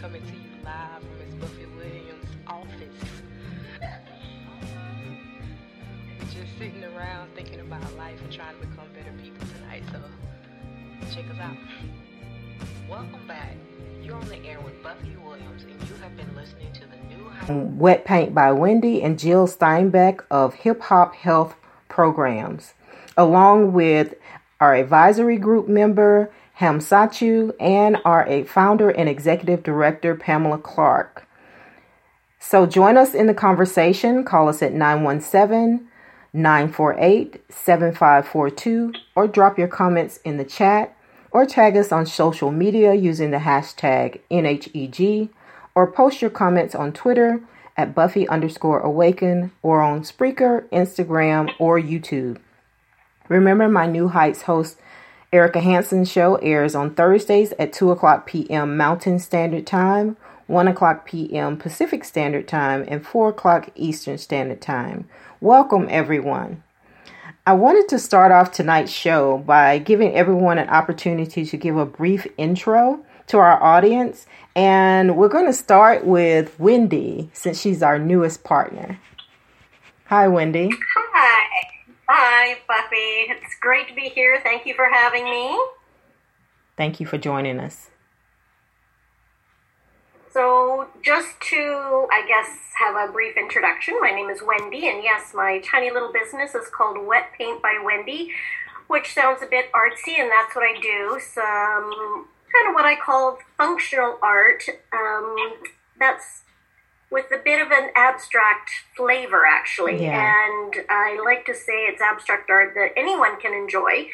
coming to you live from Miss Buffy Williams' office. Just sitting around thinking about life and trying to become better people tonight, so check us out. Welcome back. You're on the air with Buffy Williams, and you have been listening to the new Wet Paint by Wendy and Jyl Stienback of Hip Hop Health Programs, along with our advisory group member Hamsatu and our founder and executive director Pamela Clark. So join us in the conversation. Call us at 917 948 7542 or drop your comments in the chat or tag us on social media using the hashtag NHEG or post your comments on Twitter at Buffy underscore awaken or on Spreaker, Instagram, or YouTube. Remember, my New Heights host Erica Hansen's show airs on Thursdays at 2 o'clock p.m. Mountain Standard Time, 1 o'clock p.m. Pacific Standard Time, and 4 o'clock Eastern Standard Time. Welcome, everyone. I wanted to start off tonight's show by giving everyone an opportunity to give a brief intro to our audience, and we're going to start with Wendy since she's our newest partner. Hi, Wendy. Hi. Buffy. It's great to be here. Thank you for having me. Thank you for joining us. So, just to, I guess, have a brief introduction, my name is Wendy, and yes, my tiny little business is called Wet Paint by Wendy, which sounds a bit artsy, and that's what I do. Some kind of what I call functional art. Um, that's with a bit of an abstract flavor, actually. Yeah. And I like to say it's abstract art that anyone can enjoy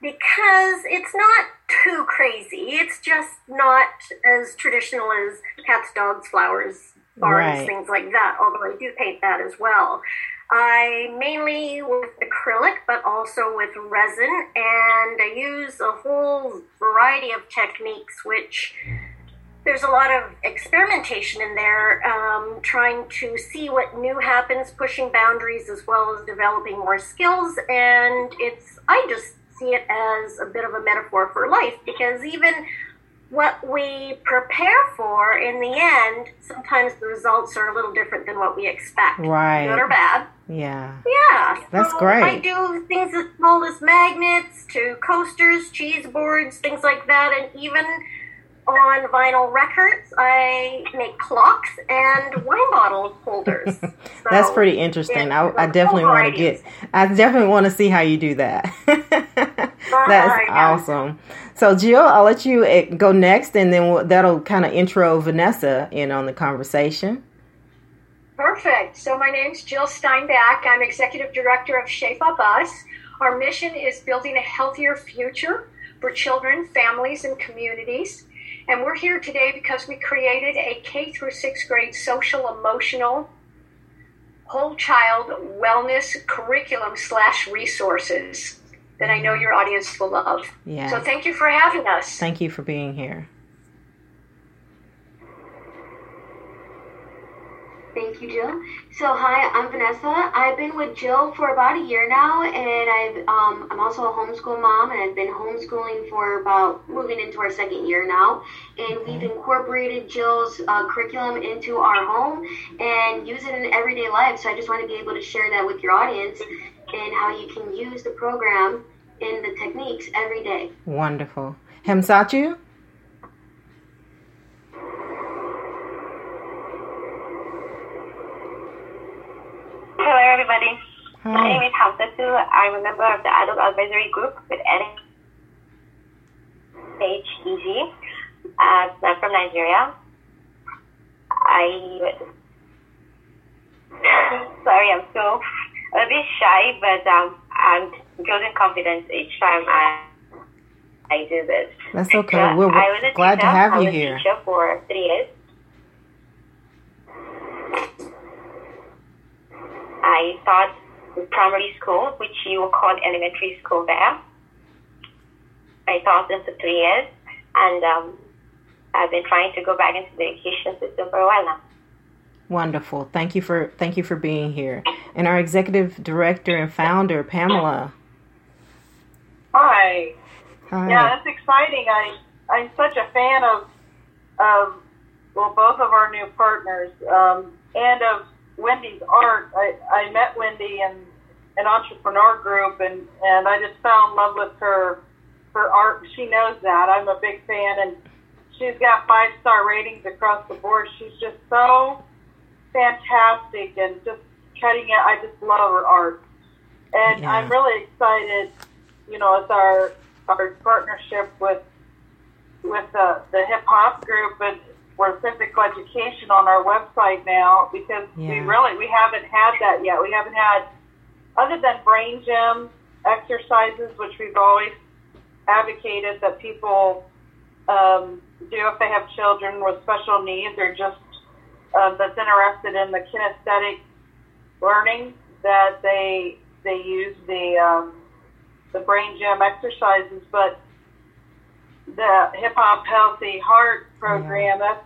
because it's not too crazy. It's just not as traditional as cats, dogs, flowers, barns, Right. things like that, although I do paint that as well. I mainly with acrylic, but also with resin, and I use a whole variety of techniques which there's a lot of experimentation in there, um, trying to see what new happens, pushing boundaries as well as developing more skills. And it's, I just see it as a bit of a metaphor for life because even what we prepare for in the end, sometimes the results are a little different than what we expect. Right. Good or bad. Yeah. Yeah. That's so great. I do things as small as magnets to coasters, cheese boards, things like that, and even on vinyl records, I make clocks and wine bottle holders. So, That's pretty interesting. I, I definitely want to get. I definitely want to see how you do that. That's yeah. awesome. So Jyl, I'll let you eh, go next, and then we'll, that'll kind of intro Vanessa in on the conversation. Perfect. So my name's Jyl Stienback. I'm executive director of Shape Up Us. Our mission is building a healthier future for children, families, and communities. And we're here today because we created a K through sixth grade social emotional whole child wellness curriculum slash resources that I know your audience will love. Yeah. So thank you for having us. Thank you for being here. Thank you, Jyl. So, hi, I'm Vanessa. I've been with Jyl for about a year now, and I've um, I'm also a homeschool mom, and I've been homeschooling for about moving into our second year now. And we've incorporated Jyl's uh, curriculum into our home and use it in everyday life. So, I just want to be able to share that with your audience and how you can use the program and the techniques every day. Wonderful. Hamsatu? Hello, everybody. Hi. My name is Hamsatu. I'm a member of the Adult Advisory Group with NHEG. Uh, I'm from Nigeria. I sorry, I'm so a bit shy, but um, I'm building confidence each time I I do this. That's okay. So We're I was a glad to teacher. have I you here. teacher for three years. I taught primary school, which you would call elementary school there. I taught them for three years, and um, I've been trying to go back into the education system for a while now. Wonderful. Thank you for thank you for being here. And our executive director and founder, Pamela. Hi. Hi. Yeah, that's exciting. I I'm such a fan of of well both of our new partners um, and of Wendy's art. I, I met Wendy in an entrepreneur group and and I just fell in love with her her art. She knows that. I'm a big fan and she's got five star ratings across the board. She's just so fantastic and just cutting it. I just love her art. And Yeah. I'm really excited, you know, it's our our partnership with with the, the hip hop group and for physical education on our website now because we really we haven't had that yet. We haven't had other than brain gym exercises, which we've always advocated that people um, do if they have children with special needs or just uh, that's interested in the kinesthetic learning that they they use the um, the brain gym exercises, but the hip hop healthy heart program that's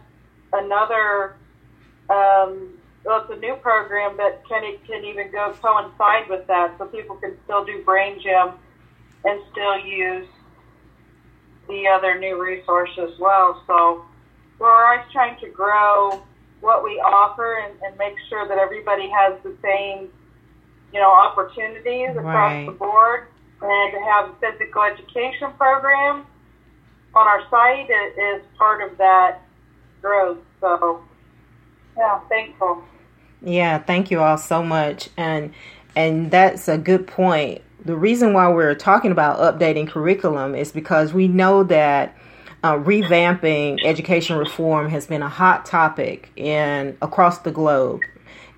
another um, well, it's a new program that can it can even go coincide with that, so people can still do brain gym and still use the other new resource as well. So we're always trying to grow what we offer and, and make sure that everybody has the same, you know, opportunities across Right. the board. And to have a physical education program on our site is part of that growth. So, yeah, thankful. Yeah, thank you all so much. And and that's a good point. The reason why we're talking about updating curriculum is because we know that uh, revamping education reform has been a hot topic in across the globe.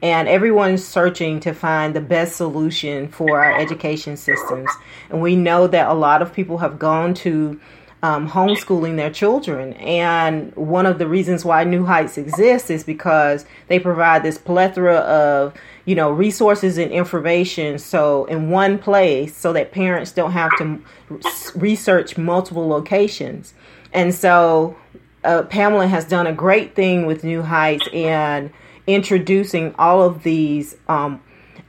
And everyone's searching to find the best solution for our education systems. And we know that a lot of people have gone to um, homeschooling their children. And one of the reasons why New Heights exists is because they provide this plethora of, you know, resources and information so in one place so that parents don't have to research multiple locations. And so uh, Pamela has done a great thing with New Heights and introducing all of these um,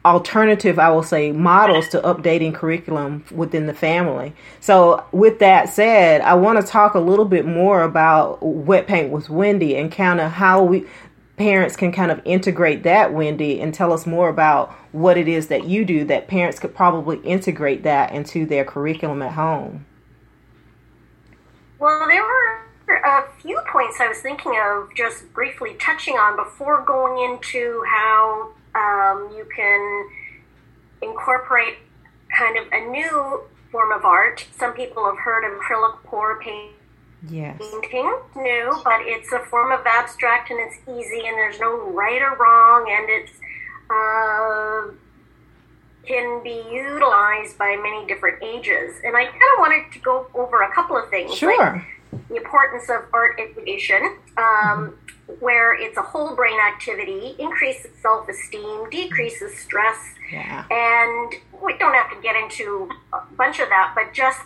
alternative, I will say, models to updating curriculum within the family. So, with that said, I want to talk a little bit more about wet paint with Wendy and kind of how we parents can kind of integrate that, Wendy, and tell us more about what it is that you do that parents could probably integrate that into their curriculum at home. Well, there were a few points I was thinking of just briefly touching on before going into how um, you can incorporate kind of a new form of art. Some people have heard of acrylic pour paint Yes. painting new, but it's a form of abstract and it's easy and there's no right or wrong and it's uh, can be utilized by many different ages. And I kind of wanted to go over a couple of things. like Sure. the importance of art education, um, where it's a whole brain activity, increases self esteem, decreases stress, Yeah. and we don't have to get into a bunch of that, but just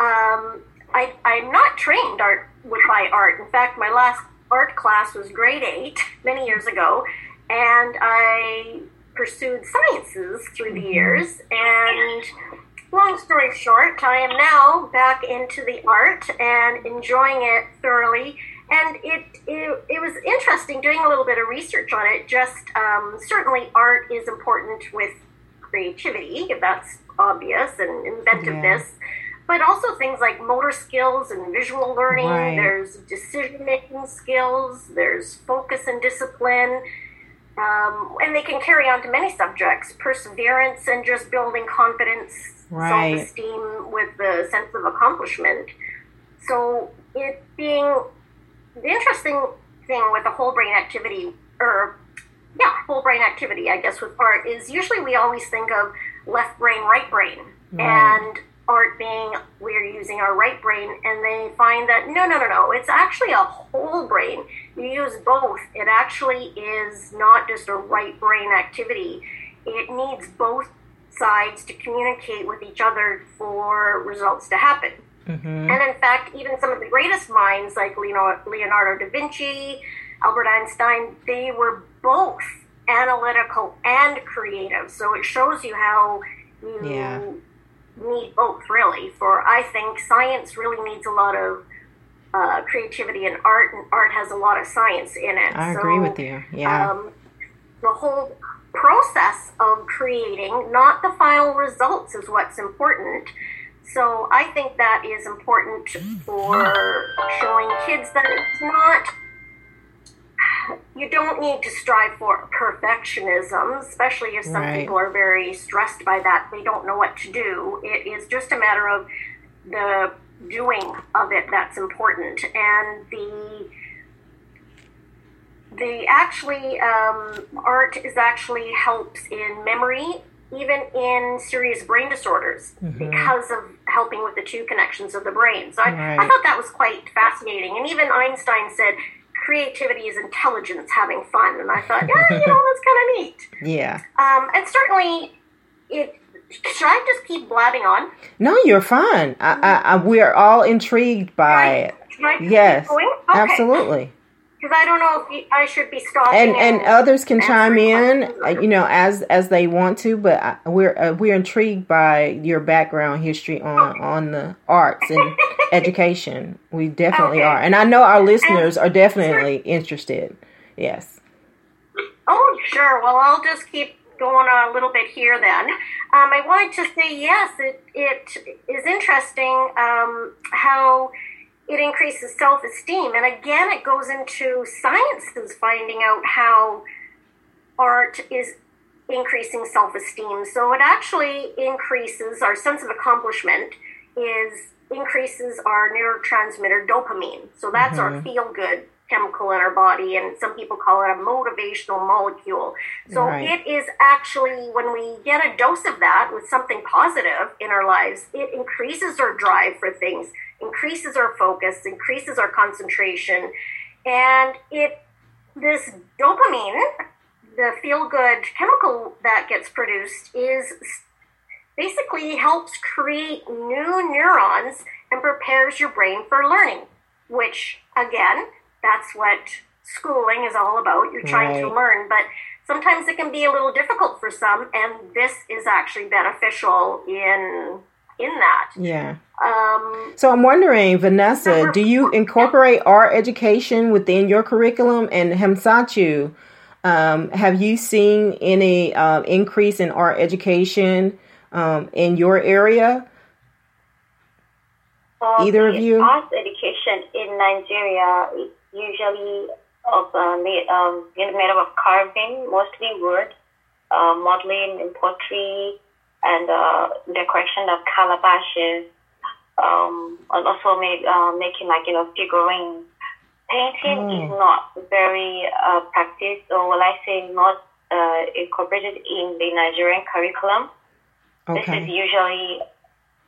um, I, I'm not trained art with my art. In fact, my last art class was grade eight many years ago, and I pursued sciences through the years. And long story short, I am now back into the art and enjoying it thoroughly. And it, it, it was interesting doing a little bit of research on it. Just um, certainly, art is important with creativity, that's obvious, and inventiveness. Yeah but also things like motor skills and visual learning. Right. There's decision making skills, there's focus and discipline. Um, and they can carry on to many subjects perseverance and just building confidence, right. self esteem with the sense of accomplishment. So, it being the interesting thing with the whole brain activity, or yeah, whole brain activity, I guess, with art is usually we always think of left brain, right brain. Right. And art being we're using our right brain and they find that no no no no it's actually a whole brain you use both it actually is not just a right brain activity it needs both sides to communicate with each other for results to happen mm-hmm. and in fact even some of the greatest minds like leonardo da vinci albert einstein they were both analytical and creative. So it shows you how you yeah. need both really. For i think science really needs a lot of uh, creativity and art and art has a lot of science in it. I so, agree with you. Yeah. um, the whole process of creating not the final results is what's important so i think that is important for showing kids that it's not you don't need to strive for perfectionism, especially if some right. people are very stressed by that. They don't know what to do. It is just a matter of the doing of it that's important. And the the actually um, art is actually helps in memory even in serious brain disorders mm-hmm. because of helping with the two connections of the brain so I, right. I thought that was quite fascinating and even einstein said creativity is intelligence having fun. And I thought, yeah, you know, that's kind of neat. Yeah. Um, and certainly, it. Should I just keep blabbing on? No, you're fine. I, I, I we're all intrigued by it. yes, okay. absolutely because I don't know if I should be stopping. And and, and others can chime in, uh, you know, as as they want to. But I, we're uh, we're intrigued by your background history on on the arts and education. We definitely okay. are, and I know our listeners and, are definitely sure. interested. Yes. Oh sure. Well, I'll just keep going on a little bit here then. Um, I wanted to say yes, it it is interesting um, how it increases self esteem. And again, it goes into sciences finding out how art is increasing self esteem. So it actually increases our sense of accomplishment, is increases our neurotransmitter dopamine. So that's mm-hmm. our feel good chemical in our body, and some people call it a motivational molecule. So right. it is actually when we get a dose of that with something positive in our lives, it increases our drive for things increases our focus, increases our concentration, and it this dopamine, the feel good chemical that gets produced, is basically helps create new neurons and prepares your brain for learning. Which again, that's what schooling is all about. You're trying right. to learn, but sometimes it can be a little difficult for some, and this is actually beneficial in in that. Yeah. Um, so I'm wondering, Vanessa, do you incorporate art education within your curriculum? And Hamsatu, um, have you seen any uh, increase in art education um, in your area? Um, Either of you? Art education in Nigeria is usually of uh, made, um, made up of carving, mostly wood, uh, modeling and pottery, and uh, decoration of calabashes, um, and also make, uh, making like, you know, figurines. Painting mm. is not very uh, practiced, or will I say not uh, incorporated in the Nigerian curriculum. Okay. This is usually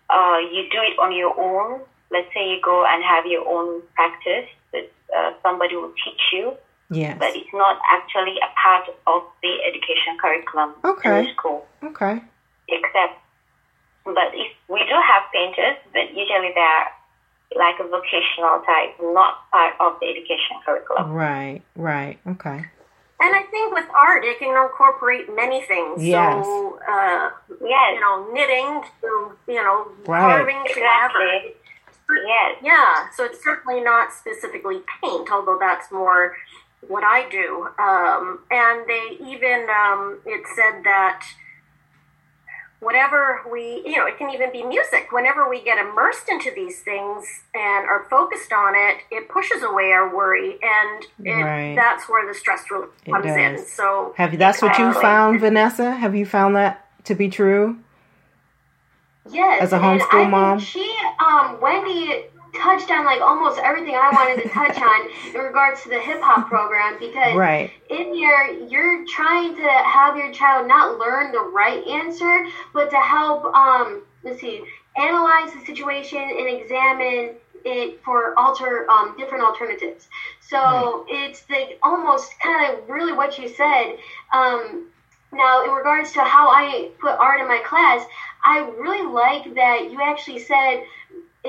uh, you do it on your own. Let's say you go and have your own practice that uh, somebody will teach you. Yes. But it's not actually a part of the education curriculum okay. in the school. Okay except, but if we do have painters, but usually they're like a vocational type, not part of the education curriculum. Right, right, okay. And I think with art, it can incorporate many things. Yes. So, uh, Yes. you know, knitting to, you know, Right. carving to whatever. Yes. Yeah, so it's certainly not specifically paint, although that's more what I do. Um, and they even, um, it said that whatever we, you know, it can even be music. Whenever we get immersed into these things and are focused on it, it pushes away our worry, and it, Right. that's where the stress relief comes in. So Have you, that's what you found, Vanessa? Have you found that to be true? Yes. As a homeschool mom? She, um, Wendy touched on like almost everything I wanted to touch on in regards to the hip hop program because Right. in here you're trying to have your child not learn the right answer, but to help um let's see, analyze the situation and examine it for alter um, different alternatives. So it's the almost kind of really what you said. Um, now, in regards to how I put art in my class, I really like that you actually said,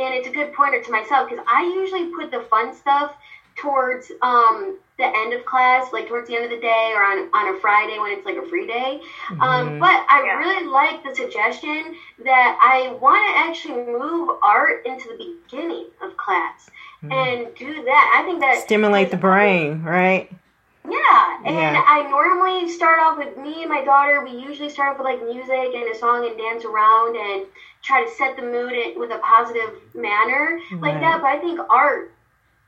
and it's a good pointer to myself because I usually put the fun stuff towards um, the end of class, like towards the end of the day or on, on a Friday when it's like a free day. Um, but I Yeah. really like the suggestion that I want to actually move art into the beginning of class and do that. I think that Stimulate the brain, right? Yeah, and Yeah. I normally start off with me and my daughter. We usually start off with like music and a song and dance around and try to set the mood in, with a positive manner like that. But I think art,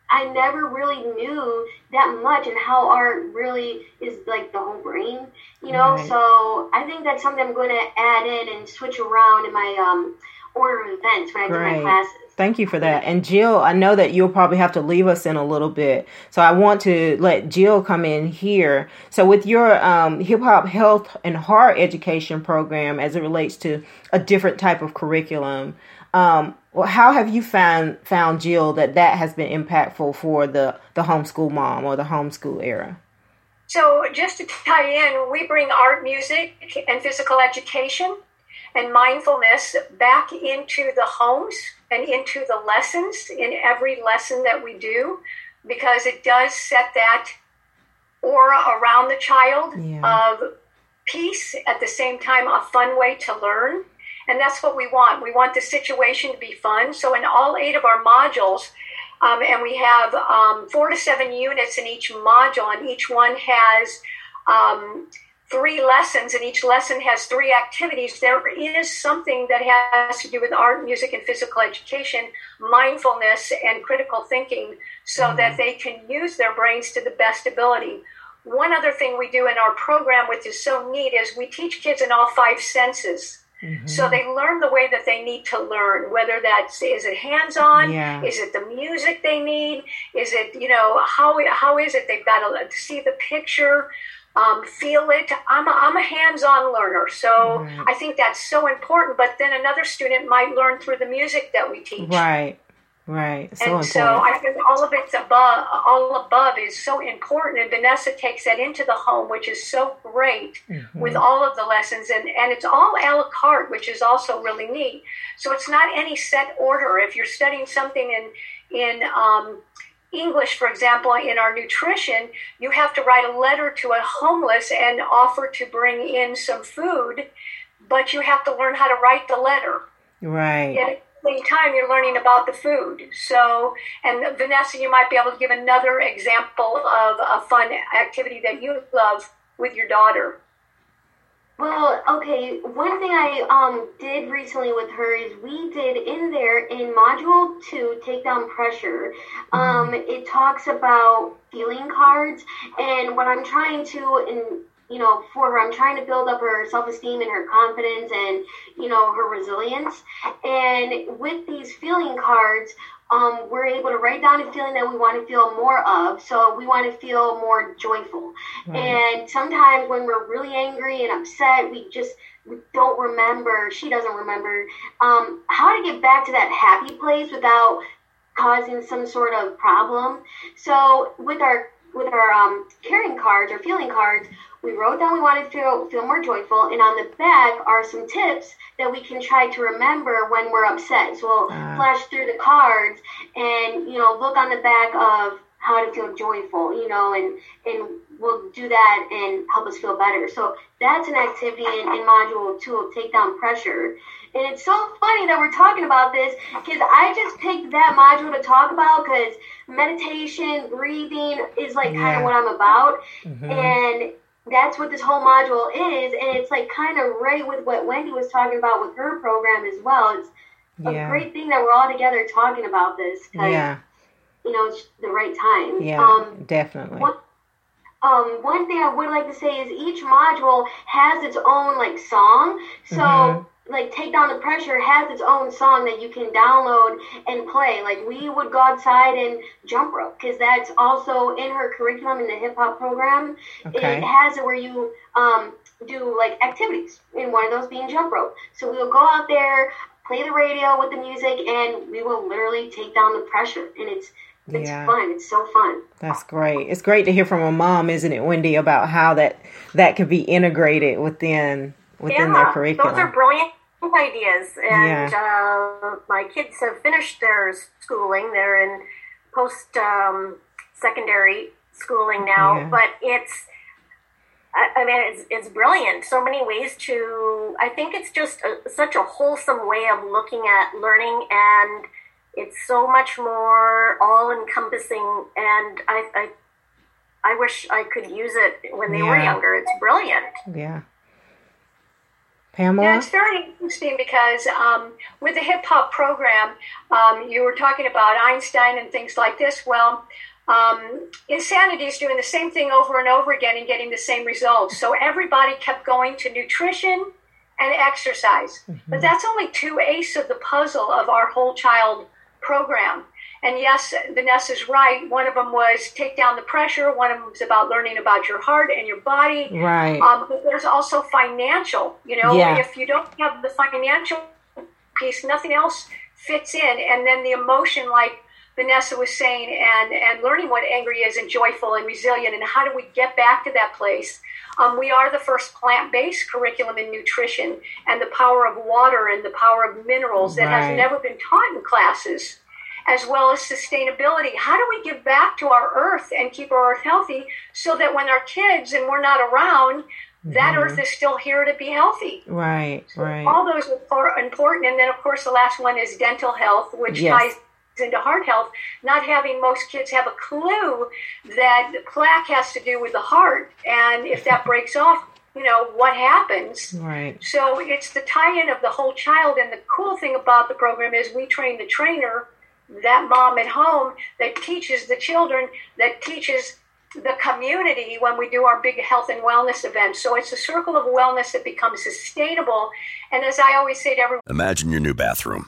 I never really knew that much and how art really is like the whole brain, you know. Right. So I think that's something I'm going to add in and switch around in my um order of events when I do my Great. classes. Thank you for that. And Jyl, I know that you'll probably have to leave us in a little bit. So I want to let Jyl come in here. So with your um, hip hop health and heart education program as it relates to a different type of curriculum, um, well, how have you found found Jyl that that has been impactful for the the homeschool mom or the homeschool era? So, just to tie in, we bring art, music, and physical education and mindfulness back into the homes and into the lessons in every lesson that we do because it does set that aura around the child Yeah. of peace at the same time a fun way to learn. And that's what we want. We want the situation to be fun. So in all eight of our modules um, and we have um, four to seven units in each module and each one has um, three lessons and each lesson has three activities. There is something that has to do with art music and physical education mindfulness and critical thinking so mm-hmm. that they can use their brains to the best ability. One other thing we do in our program which is so neat is we teach kids in all five senses. Mm-hmm. So they learn the way that they need to learn whether that's is it hands-on? Yeah. is it the music they need? Is it you know how how is it they've got to see the picture um, feel it i'm a, I'm a hands-on learner so Right. i think that's so important but then another student might learn through the music that we teach Right, right. So and important. so I think all of it's above, all above is so important. And Vanessa takes that into the home, which is so great Mm-hmm. with all of the lessons. And, and it's all a la carte, which is also really neat. So it's not any set order. If you're studying something in, in, um, English, for example, in our nutrition, you have to write a letter to a homeless and offer to bring in some food, but you have to learn how to write the letter. Right. at the same time you're learning about the food. So and vanessa you might be able to give another example of a fun activity that you love with your daughter Well, okay. One thing I um did recently with her is we did in there in module two, take down pressure. Um, it talks about feeling cards, and what I'm trying to in you know for her, I'm trying to build up her self esteem and her confidence and you know her resilience. And with these feeling cards, um, we're able to write down a feeling that we want to feel more of. So we want to feel more joyful. And sometimes when we're really angry and upset, we just we don't remember. She doesn't remember um, how to get back to that happy place without causing some sort of problem. So with our with our um, caring cards or feeling cards, we wrote down we wanted to feel feel more joyful, and on the back are some tips that we can try to remember when we're upset. So we'll Ah. flash through the cards and you know look on the back of how to feel joyful, you know, and and we'll do that and help us feel better. So that's an activity in, in module two of take down pressure. And it's so funny that we're talking about this because I just picked that module to talk about because meditation, breathing is like yeah. kind of what I'm about. Mm-hmm. And that's what this whole module is. And it's like kind of right with what Wendy was talking about with her program as well. It's yeah. a great thing that we're all together talking about this. yeah. You know, it's the right time. Yeah, um, definitely. One, um, one thing I would like to say is each module has its own like song. So mm-hmm like take down the pressure has its own song that you can download and play like we would go outside and jump rope because that's also in her curriculum in the hip hop program okay. it has it where you um, do like activities and one of those being jump rope so we'll go out there play the radio with the music and we will literally take down the pressure and it's it's yeah. fun. It's so fun. That's great. It's great to hear from a mom, isn't it, Wendy, about how that that could be integrated within within yeah, their curriculum. Those are brilliant ideas. And yeah. uh, my kids have finished their schooling. They're in post um, secondary schooling now, yeah. but it's. I, mean, it's, it's brilliant. So many ways to. I think it's just a, such a wholesome way of looking at learning, and it's so much more all encompassing. And I, I, I wish I could use it when they yeah. were younger. It's brilliant. Yeah. Pamela? Yeah, it's very interesting because um, with the hip hop program, um, you were talking about Einstein and things like this. Well, um, insanity is doing the same thing over and over again and getting the same results. So everybody kept going to nutrition and exercise. Mm-hmm. But that's only two ace of the puzzle of our whole child program. And yes, Vanessa's right. One of them was take down the pressure. One of them was about learning about your heart and your body. Right. Um, but there's also financial. You know, yeah. if you don't have the financial piece, nothing else fits in. And then the emotion, like Vanessa was saying, and and learning what angry is and joyful and resilient, and how do we get back to that place. Um, we are the first plant-based curriculum in nutrition, and the power of water and the power of minerals that right. has never been taught in classes as well as sustainability. How do we give back to our earth and keep our earth healthy so that when our kids and we're not around, that mm-hmm. earth is still here to be healthy. Right, so right. All those are important. And then, of course, the last one is dental health, which yes. ties into heart health. Not having most kids have a clue that plaque has to do with the heart. And if that breaks off, you know, what happens. Right. So it's the tie in of the whole child. And the cool thing about the program is we train the trainer that mom at home that teaches the children, that teaches the community when we do our big health and wellness events. So it's a circle of wellness that becomes sustainable. And as I always say to everyone, imagine your new bathroom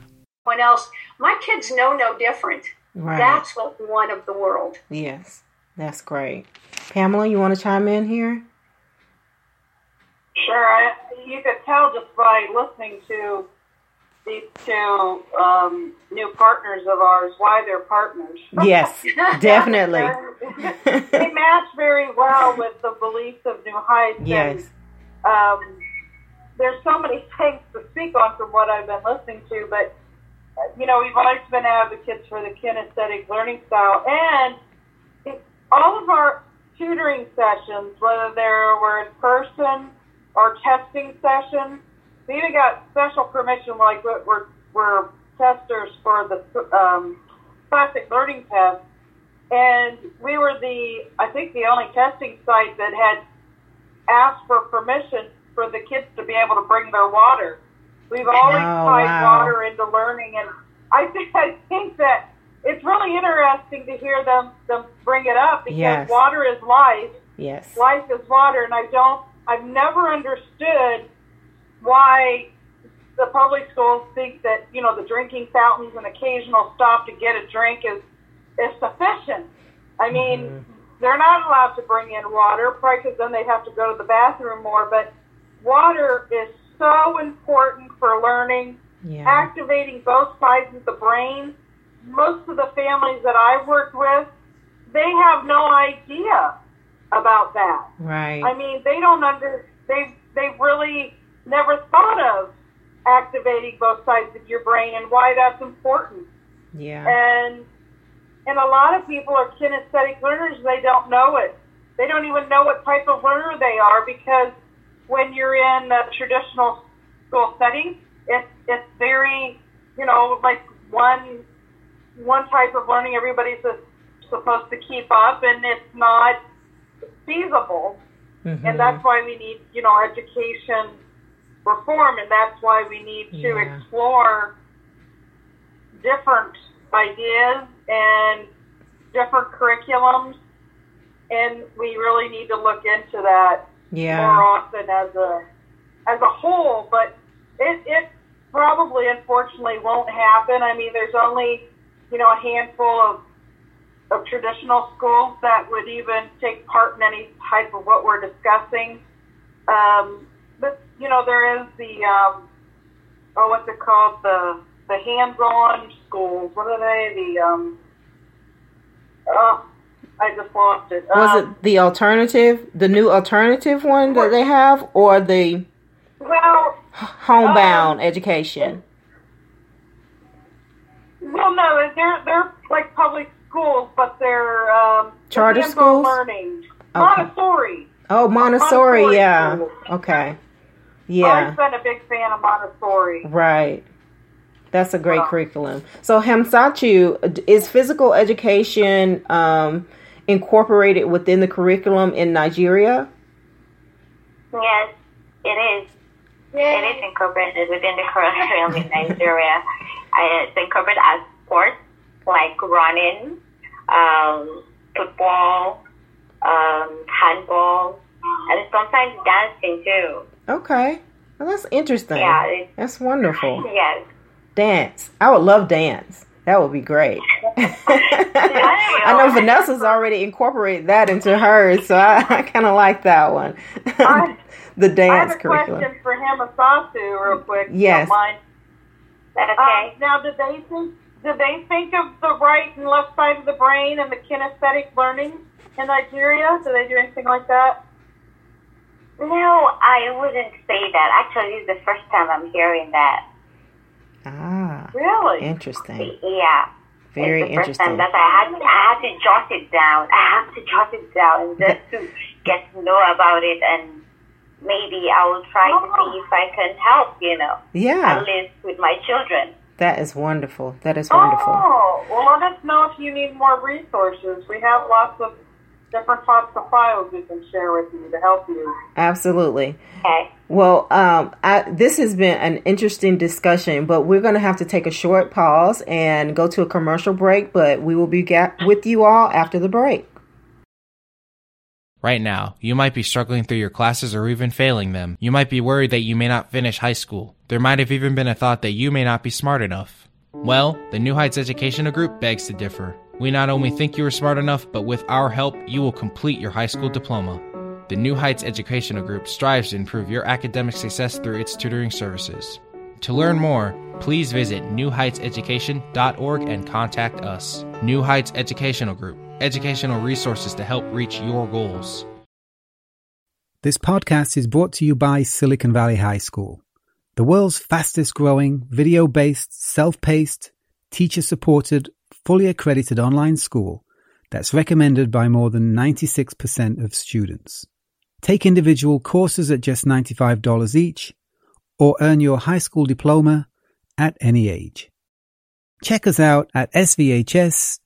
else. My kids know no different. Right. That's what we want of the world. Yes, that's great. Pamela, you want to chime in here? Sure. I, you could tell just by listening to these two um, new partners of ours why they're partners. Yes, definitely. they match very well with the beliefs of New Heights. Yes. And, um, there's so many things to speak on from what I've been listening to, but you know, we've always been advocates for the kinesthetic learning style, and all of our tutoring sessions, whether they were in person or testing sessions, we even got special permission, like we're, we're testers for the um, classic learning test, and we were the, I think, the only testing site that had ask for permission for the kids to be able to bring their water. We've always Oh, tied wow. water into learning, and I think I think that it's really interesting to hear them them bring it up because Yes. water is life. Yes. Life is water, and I don't. I've never understood why the public schools think that you know the drinking fountains and occasional stop to get a drink is is sufficient. I mean, mm-hmm. they're not allowed to bring in water, probably because then they have to go to the bathroom more. But water is so important for learning, Yeah. activating both sides of the brain. Most of the families that I've worked with, they have no idea about that. Right. I mean, they don't under they they really never thought of activating both sides of your brain and why that's important. Yeah. And and a lot of people are kinesthetic learners. They don't know it. They don't even know what type of learner they are because when you're in a traditional school setting, it's it's very you know like one one type of learning everybody's supposed to keep up, and it's not feasible. Mhm. And that's why we need, you know, education reform, and that's why we need to Yeah. explore different ideas and different curriculums, and we really need to look into that Yeah. more often as a as a whole. But it it probably, unfortunately, won't happen. I mean, there's only you know a handful of of traditional schools that would even take part in any type of what we're discussing. Um, but you know, there is the um, oh, what's it called? The the hands-on schools. What are they? The um, oh, I just lost it. Was Um, it the alternative, the new alternative one that they have, or the well? homebound education? Well, no, they're they're like public schools, but they're um, Charter schools? learning. Okay. Montessori. Oh, Montessori, Montessori yeah. schools. Okay. Yeah. I've been a big fan of Montessori. Right. That's a great Wow. curriculum. So Hamsatu is physical education um, incorporated within the curriculum in Nigeria? Yes, it is. It is incorporated within the curriculum in Nigeria. I, it's incorporated as sports like running, um, football, um, handball, and sometimes dancing too. Okay. Well, that's interesting. Yeah, That's wonderful. Yes. Dance. I would love dance. That would be great. I know Vanessa's already incorporated that into hers, so I, I kind of like that one. the dance curriculum. I have a curriculum. question for Hamasasu real quick. Yes. Don't uh, okay? now, do they think do they think of the right and left side of the brain and the kinesthetic learning in Nigeria? Do they do anything like that? No, I wouldn't say that. Actually, it's the first time I'm hearing that. Ah, Really? interesting. Yeah. Very it's the first time interesting. that I had, I had to jot it down. I have to jot it down just to get to know about it, and maybe I will try to see if I can help. You know, Yeah. at least with my children. That is wonderful. That is wonderful. Oh, well, let us know if you need more resources. We have lots of different types of files we can share with you to help you. Absolutely. Okay. Well, um, I, this has been an interesting discussion, but we're going to have to take a short pause and go to a commercial break. But we will be ga- with you all after the break. Right now, you might be struggling through your classes or even failing them. You might be worried that you may not finish high school. There might have even been a thought that you may not be smart enough. Well, the New Heights Educational Group begs to differ. We not only think you are smart enough, but with our help, you will complete your high school diploma. The New Heights Educational Group strives to improve your academic success through its tutoring services. To learn more, please visit newheightseducation.org and contact us. New Heights Educational Group, educational resources to help reach your goals. This podcast is brought to you by Silicon Valley High School, the world's fastest growing, video based, self paced, teacher supported, fully accredited online school that's recommended by more than 96% of students. Take individual courses at just $95 each or earn your high school diploma at any age. Check us out at svhs.co.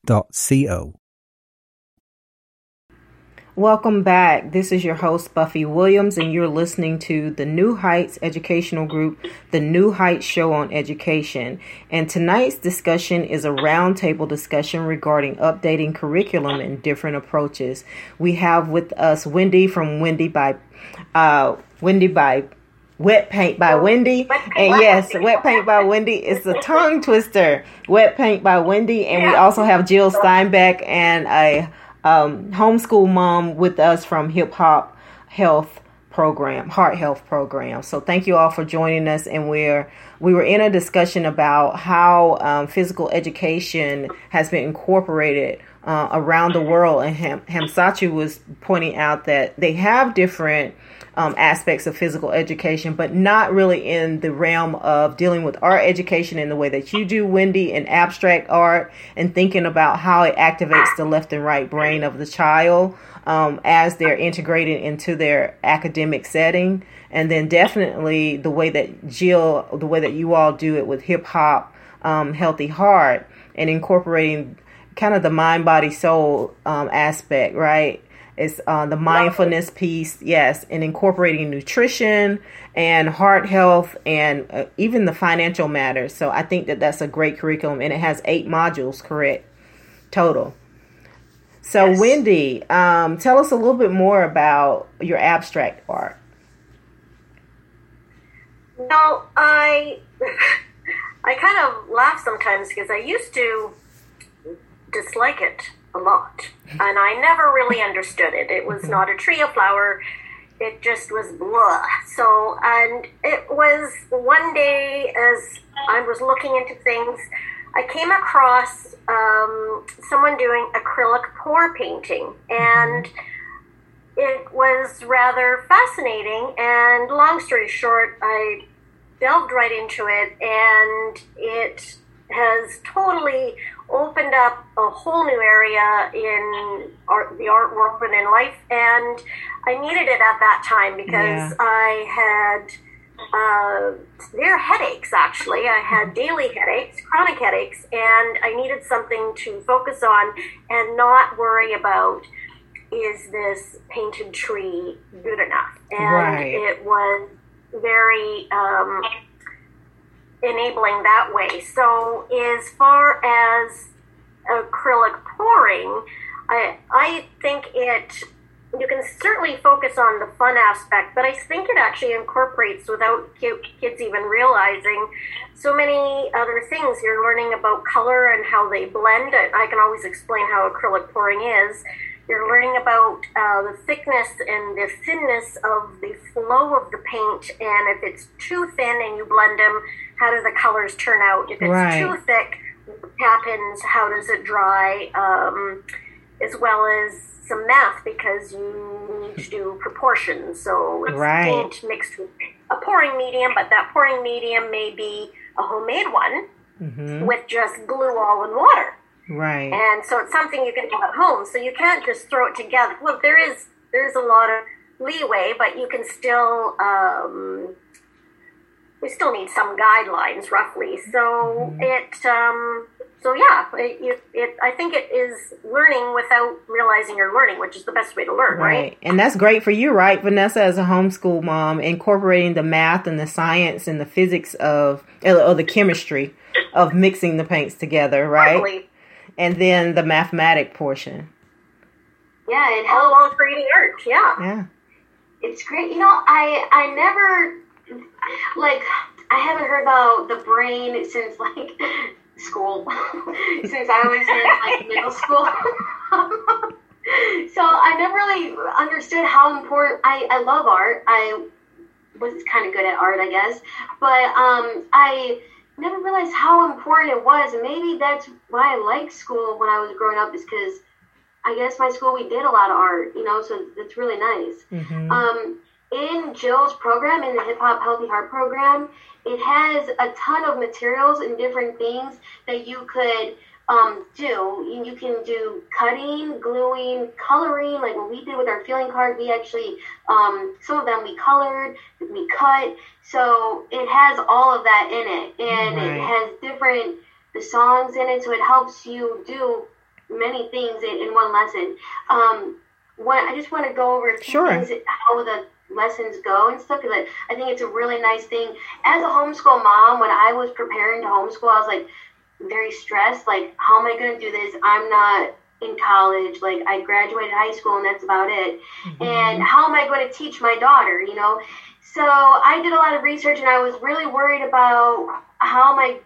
Welcome back. This is your host, Buffy Williams, and you're listening to the New Heights Educational Group, the New Heights Show on Education. And tonight's discussion is a roundtable discussion regarding updating curriculum and different approaches. We have with us Wendy from Wendy by uh, Wendy by Wet Paint by Wendy. And yes, Wet Paint by Wendy is a tongue twister. Wet Paint by Wendy. And we also have Jyl Stienback and a um, homeschool mom with us from Hip Hop Health program, Heart Health program. So thank you all for joining us. And we're we were in a discussion about how um, physical education has been incorporated uh, around the world. And Ham- Hamsatu was pointing out that they have different um, aspects of physical education, but not really in the realm of dealing with art education in the way that you do, Wendy, and abstract art, and thinking about how it activates the left and right brain of the child um, as they're integrated into their academic setting. And then definitely the way that Jyl, the way that you all do it with hip hop, um, healthy heart, and incorporating kind of the mind, body, soul um, aspect, right? It's uh, the mindfulness piece, yes, and incorporating nutrition and heart health and uh, even the financial matters. So I think that that's a great curriculum, and it has eight modules, correct, total. So yes. Wendy, um, tell us a little bit more about your abstract art. Well, I I kind of laugh sometimes because I used to dislike it a lot. Mm-hmm. And I never really understood it. It was mm-hmm. not a tree of flower. It just was blah. So, and it was one day as I was looking into things, I came across um, someone doing acrylic pour painting. And mm-hmm. it was rather fascinating. And long story short, I delved right into it and it has totally opened up a whole new area in art, the art world and in life, and I needed it at that time because yeah. I had uh, severe headaches. Actually, I had daily headaches, chronic headaches, and I needed something to focus on and not worry about. Is this painted tree good enough? And right. it was very um, enabling that way. So as far as acrylic pouring, I I think it you can certainly focus on the fun aspect, but I think it actually incorporates without kids even realizing so many other things. You're learning about color and how they blend. I can always explain how acrylic pouring is. You're learning about uh, the thickness and the thinness of the flow of the paint, and if it's too thin and you blend them, how do the colors turn out? If it's right. too thick, what happens? How does it dry? Um, as well as some math because you need to do proportions. So it's right. paint mixed with a pouring medium, but that pouring medium may be a homemade one mm-hmm. with just glue all in water. Right. And so it's something you can do at home. So you can't just throw it together. Well, there is there's a lot of leeway, but you can still um, we still need some guidelines roughly. So mm-hmm. it, um, so yeah, it, it, I think it is learning without realizing you're learning, which is the best way to learn, right? right? And that's great for you, right, Vanessa, as a homeschool mom, incorporating the math and the science and the physics of, or the chemistry of mixing the paints together, right? Totally. And then the mathematic portion. Yeah, and how long creating art. Yeah. Yeah. It's great. You know, I I never like I haven't heard about the brain since like school, since I was in like middle school. so I never really understood how important. I I love art. I was kind of good at art, I guess, but um, I never realized how important it was. And maybe that's why I liked school when I was growing up, is because I guess my school we did a lot of art, you know, so it's really nice. Mm-hmm. Um, in Jyl's program, in the Hip Hop Healthy Heart program, it has a ton of materials and different things that you could um, do. You can do cutting, gluing, coloring, like what we did with our feeling card. We actually, um, some of them we colored, we cut. So it has all of that in it. And right. it has different the songs in it. So it helps you do many things in, in one lesson. Um, want, I just want to go over a few Sure. things, how the lessons go and stuff, because I, I think it's a really nice thing. As a homeschool mom, when I was preparing to homeschool, I was like very stressed. Like, how am I going to do this? I'm not in college. Like, I graduated high school and that's about it. Mm-hmm. And how am I going to teach my daughter, you know? So I did a lot of research and I was really worried about how my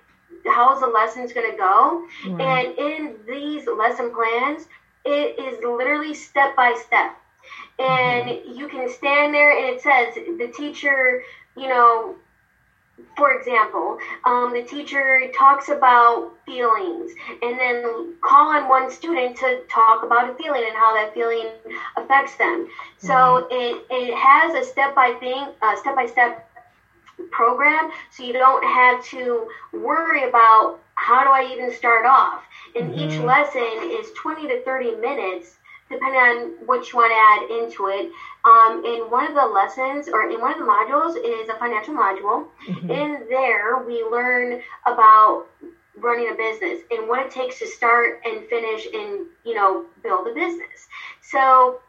how's the lessons going to go. Right. And in these lesson plans, it is literally step by step. And you can stand there and it says the teacher, you know, for example, um, the teacher talks about feelings and then call on one student to talk about a feeling and how that feeling affects them. So it, it has a step by thing, uh, step by step program, so you don't have to worry about how do I even start off. And each Mhm. lesson is 20 to 30 minutes, depending on what you want to add into it. Um, in one of the lessons, or in one of the modules, is a financial module. In there, we learn about running a business and what it takes to start and finish and you know build a business. So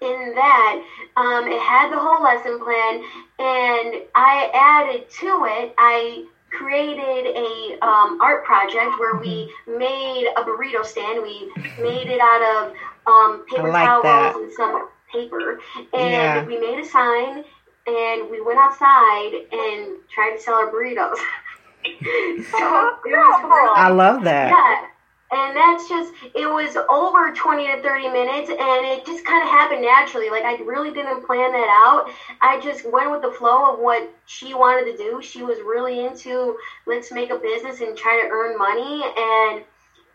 in that, um, it had the whole lesson plan, and I added to it. I created a um, art project where we made a burrito stand. We made it out of um, paper like towels that. and some paper, and Yeah. we made a sign. And we went outside and tried to sell our burritos. so it was really- I love that. yeah. And that's just, it was over 20 to 30 minutes, and it just kind of happened naturally. Like, I really didn't plan that out. I just went with the flow of what she wanted to do. She was really into, let's make a business and try to earn money, and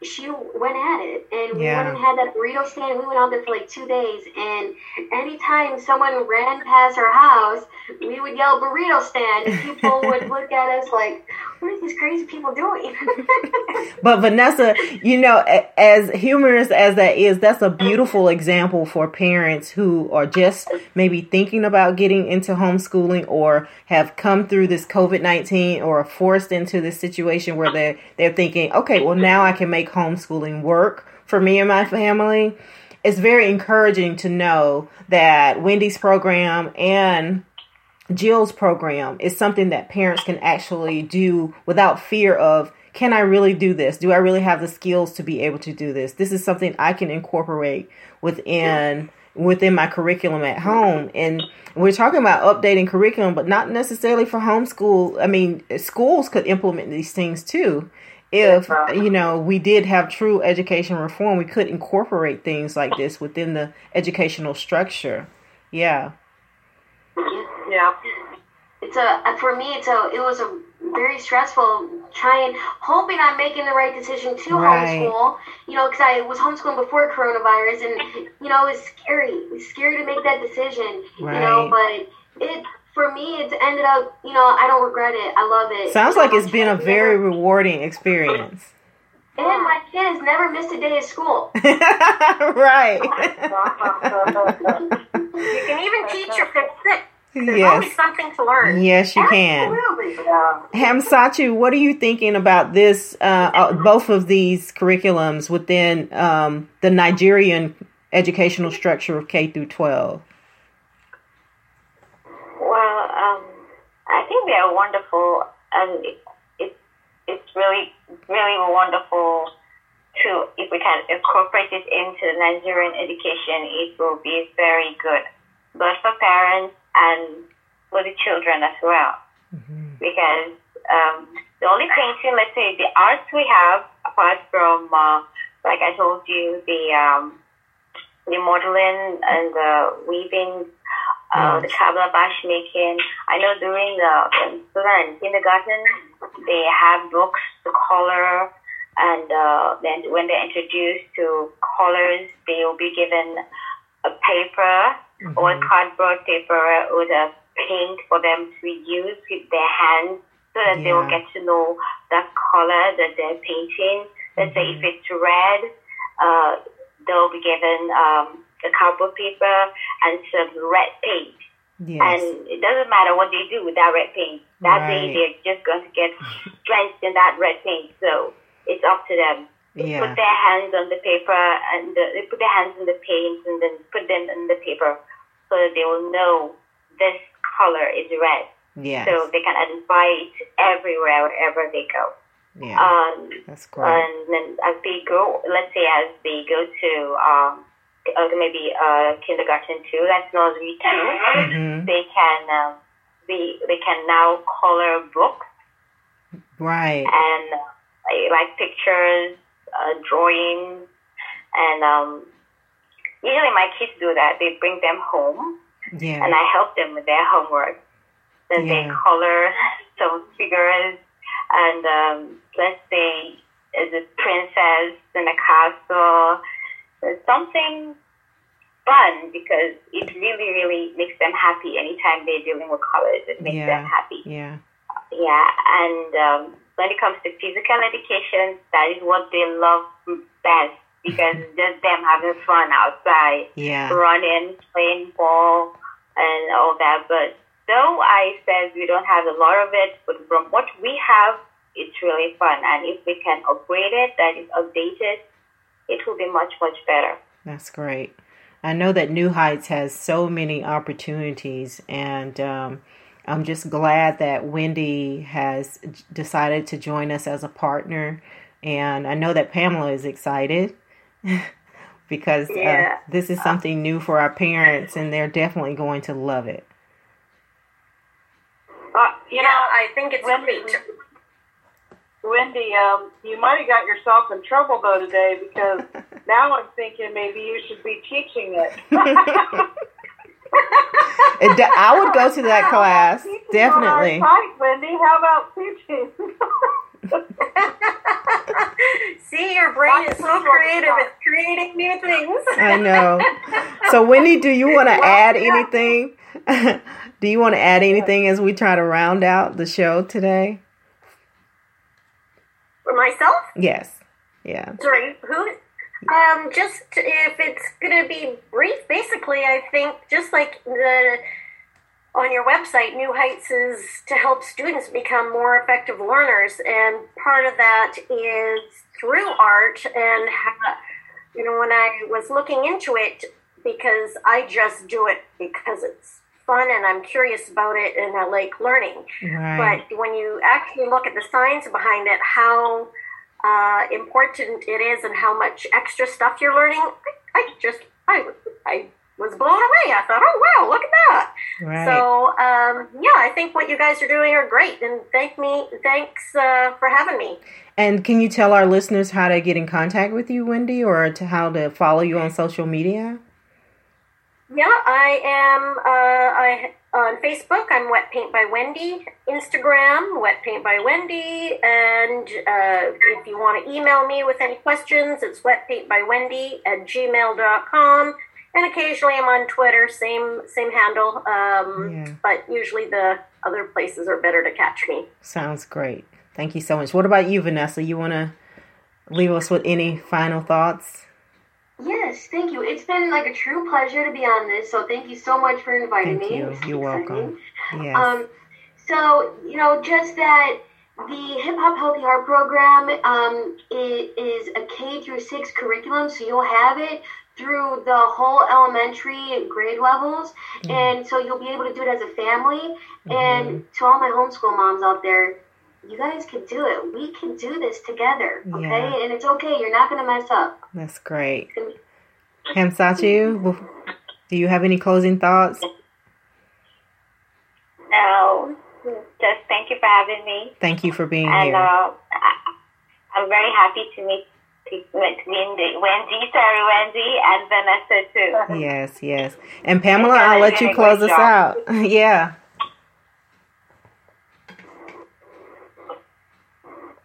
she went at it. And we Yeah. went and had that burrito stand. We went out there for like two days, and anytime someone ran past our house, we would yell burrito stand, and people would look at us like, what are these crazy people doing? But Vanessa, you know, as humorous as that is, that's a beautiful example for parents who are just maybe thinking about getting into homeschooling or have come through this COVID nineteen or are forced into this situation where they're they're thinking, okay, well now I can make homeschooling work for me and my family. It's very encouraging to know that Wendy's program and Jyl's program is something that parents can actually do without fear of can I really do this? Do I really have the skills to be able to do this? This is something I can incorporate within within my curriculum at home and we're talking about updating curriculum but not necessarily for homeschool. I mean, schools could implement these things too. If you know, we did have true education reform, we could incorporate things like this within the educational structure. Yeah. Yeah. It's a uh, for me. It's a it was a very stressful trying, hoping I'm making the right decision to Right. homeschool. You know, because I was homeschooling before coronavirus, and you know, it was scary. It was scary to make that decision. You know, but it for me, it's ended up, you know, I don't regret it. I love it. Sounds like it's been a very rewarding experience. And my kids never missed a day of school. right. you can even teach your kids. sick. There's yes. always something to learn. Yes, you Absolutely. can. Hamsatu, what are you thinking about this? Uh, uh, both of these curriculums within um, the Nigerian educational structure of K through 12. Are wonderful, and it, it, it's really, really wonderful to, if we can incorporate it into the Nigerian education, it will be very good, both for parents and for the children as well. Because um, the only painting, let's say, the arts we have, apart from, uh, like I told you, the um, the modeling and the weaving uh, the calabash making. I know during the in kindergarten, they have books to color, and uh, then when they're introduced to colors, they will be given a paper or cardboard paper with a paint for them to use with their hands, so that they will get to know that color that they're painting. Let's say if it's red, uh, they'll be given um, a cardboard paper and some red paint. Yes. And it doesn't matter what they do with that red paint. That day they're just going to get drenched in that red paint. So it's up to them. Yeah. put their hands on the paper and uh, they put their hands in the paint and then put them in the paper so that they will know this color is red. Yes. So they can identify it everywhere, wherever they go. Yeah. Um, That's great. and then as they go, let's say as they go to um, uh, maybe uh, kindergarten two, that's nursery 2 Mhm. they can um, they they can now color books Right. and uh, like pictures, uh, drawings, and um, usually my kids do that. They bring them home, Yeah. and I help them with their homework. Then they color some figures, and um, let's say is a princess in a castle, It's something fun because it really, really makes them happy. Anytime they're dealing with colors, it makes them happy. Yeah. Yeah, and um, when it comes to physical education, that is what they love best because just them having fun outside, Yeah. running, playing ball, and all that. But though I said we don't have a lot of it, but from what we have, it's really fun. And if we can upgrade it, that is updated, it will be much, much better. That's great. I know that New Heights has so many opportunities, and um, I'm just glad that Wendy has decided to join us as a partner. And I know that Pamela is excited because Yeah. uh, this is something new for our parents, and they're definitely going to love it. Uh, you yeah, know, I think it's Wendy, great. Wendy, um, you might have got yourself in trouble though today because now I'm thinking maybe you should be teaching it. It de- I would go to that class definitely. On site, Wendy, how about teaching? See, your brain is so creative. It's creating new things. I know. So, Wendy, do you want to add anything? do you want to add anything as we try to round out the show today? Myself? Yes. Yeah. Sorry, who? Um, just if it's gonna be brief, basically, I think just like the on your website, New Heights is to help students become more effective learners, and part of that is through art. And ha- you know, when I was looking into it, because I just do it because it's fun and I'm curious about it and I like learning. Right. But when you actually look at the science behind it, how uh, important it is and how much extra stuff you're learning, I, I just I I was blown away. I thought, oh wow, look at that. Right. So um, yeah, I think what you guys are doing are great, and thank me, thanks uh, for having me. And can you tell our listeners how to get in contact with you, Wendy, or to how to follow you on social media? Yeah, I am. Uh, I on Facebook. I'm Wet Paint by Wendy. Instagram, Wet Paint by Wendy. And uh, if you want to email me with any questions, it's wetpaintbywendy at gmail.com. And occasionally I'm on Twitter, same same handle. Um, Yeah. But usually the other places are better to catch me. Sounds great. Thank you so much. What about you, Vanessa? You want to leave us with any final thoughts? Yes, thank you. It's been like a true pleasure to be on this. So thank you so much for inviting Thank me. you. You're welcome. Yes. Um, so you know, just that the Hip Hop Healthy Heart program um, i- is a K through six curriculum, so you'll have it through the whole elementary grade levels, and so you'll be able to do it as a family. And to all my homeschool moms out there, you guys can do it. We can do this together, okay? Yeah. And it's okay. You're not gonna mess up. That's great. Hamsatu, do you have any closing thoughts? No, just thank you for having me. Thank you for being and here. uh, I, I'm very happy to meet to meet Wendy, Wendy, sorry, Wendy, and Vanessa too. Yes, yes. And Pamela, I'll let you close great us job. out. yeah.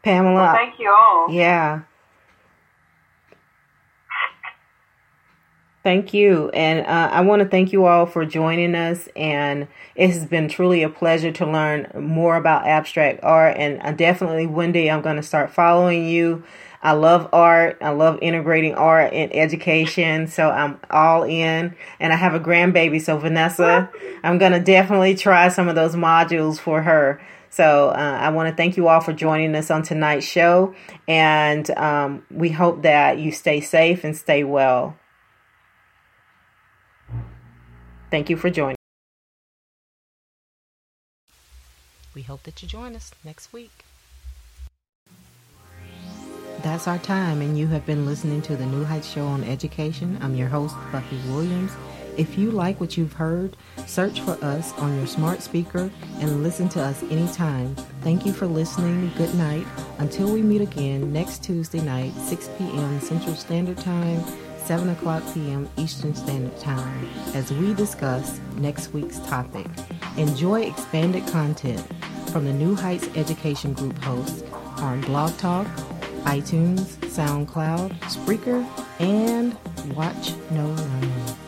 Pamela. Well, thank you all. Yeah. Thank you. And uh, I want to thank you all for joining us. And it has been truly a pleasure to learn more about abstract art. And uh, definitely, Wendy, I'm going to start following you. I love art. I love integrating art in education. So I'm all in. And I have a grandbaby. So, Vanessa, I'm going to definitely try some of those modules for her. So uh, I want to thank you all for joining us on tonight's show, and um, we hope that you stay safe and stay well. Thank you for joining. We hope that you join us next week. That's our time, and you have been listening to the New Heights Show on Education. I'm your host, Buffy Williams. If you like what you've heard, search for us on your smart speaker and listen to us anytime. Thank you for listening. Good night. Until we meet again next Tuesday night, 6 p.m. Central Standard Time, 7 o'clock p.m. Eastern Standard Time, as we discuss next week's topic. Enjoy expanded content from the New Heights Education Group hosts on Blog Talk, iTunes, SoundCloud, Spreaker, and Watch No Learn.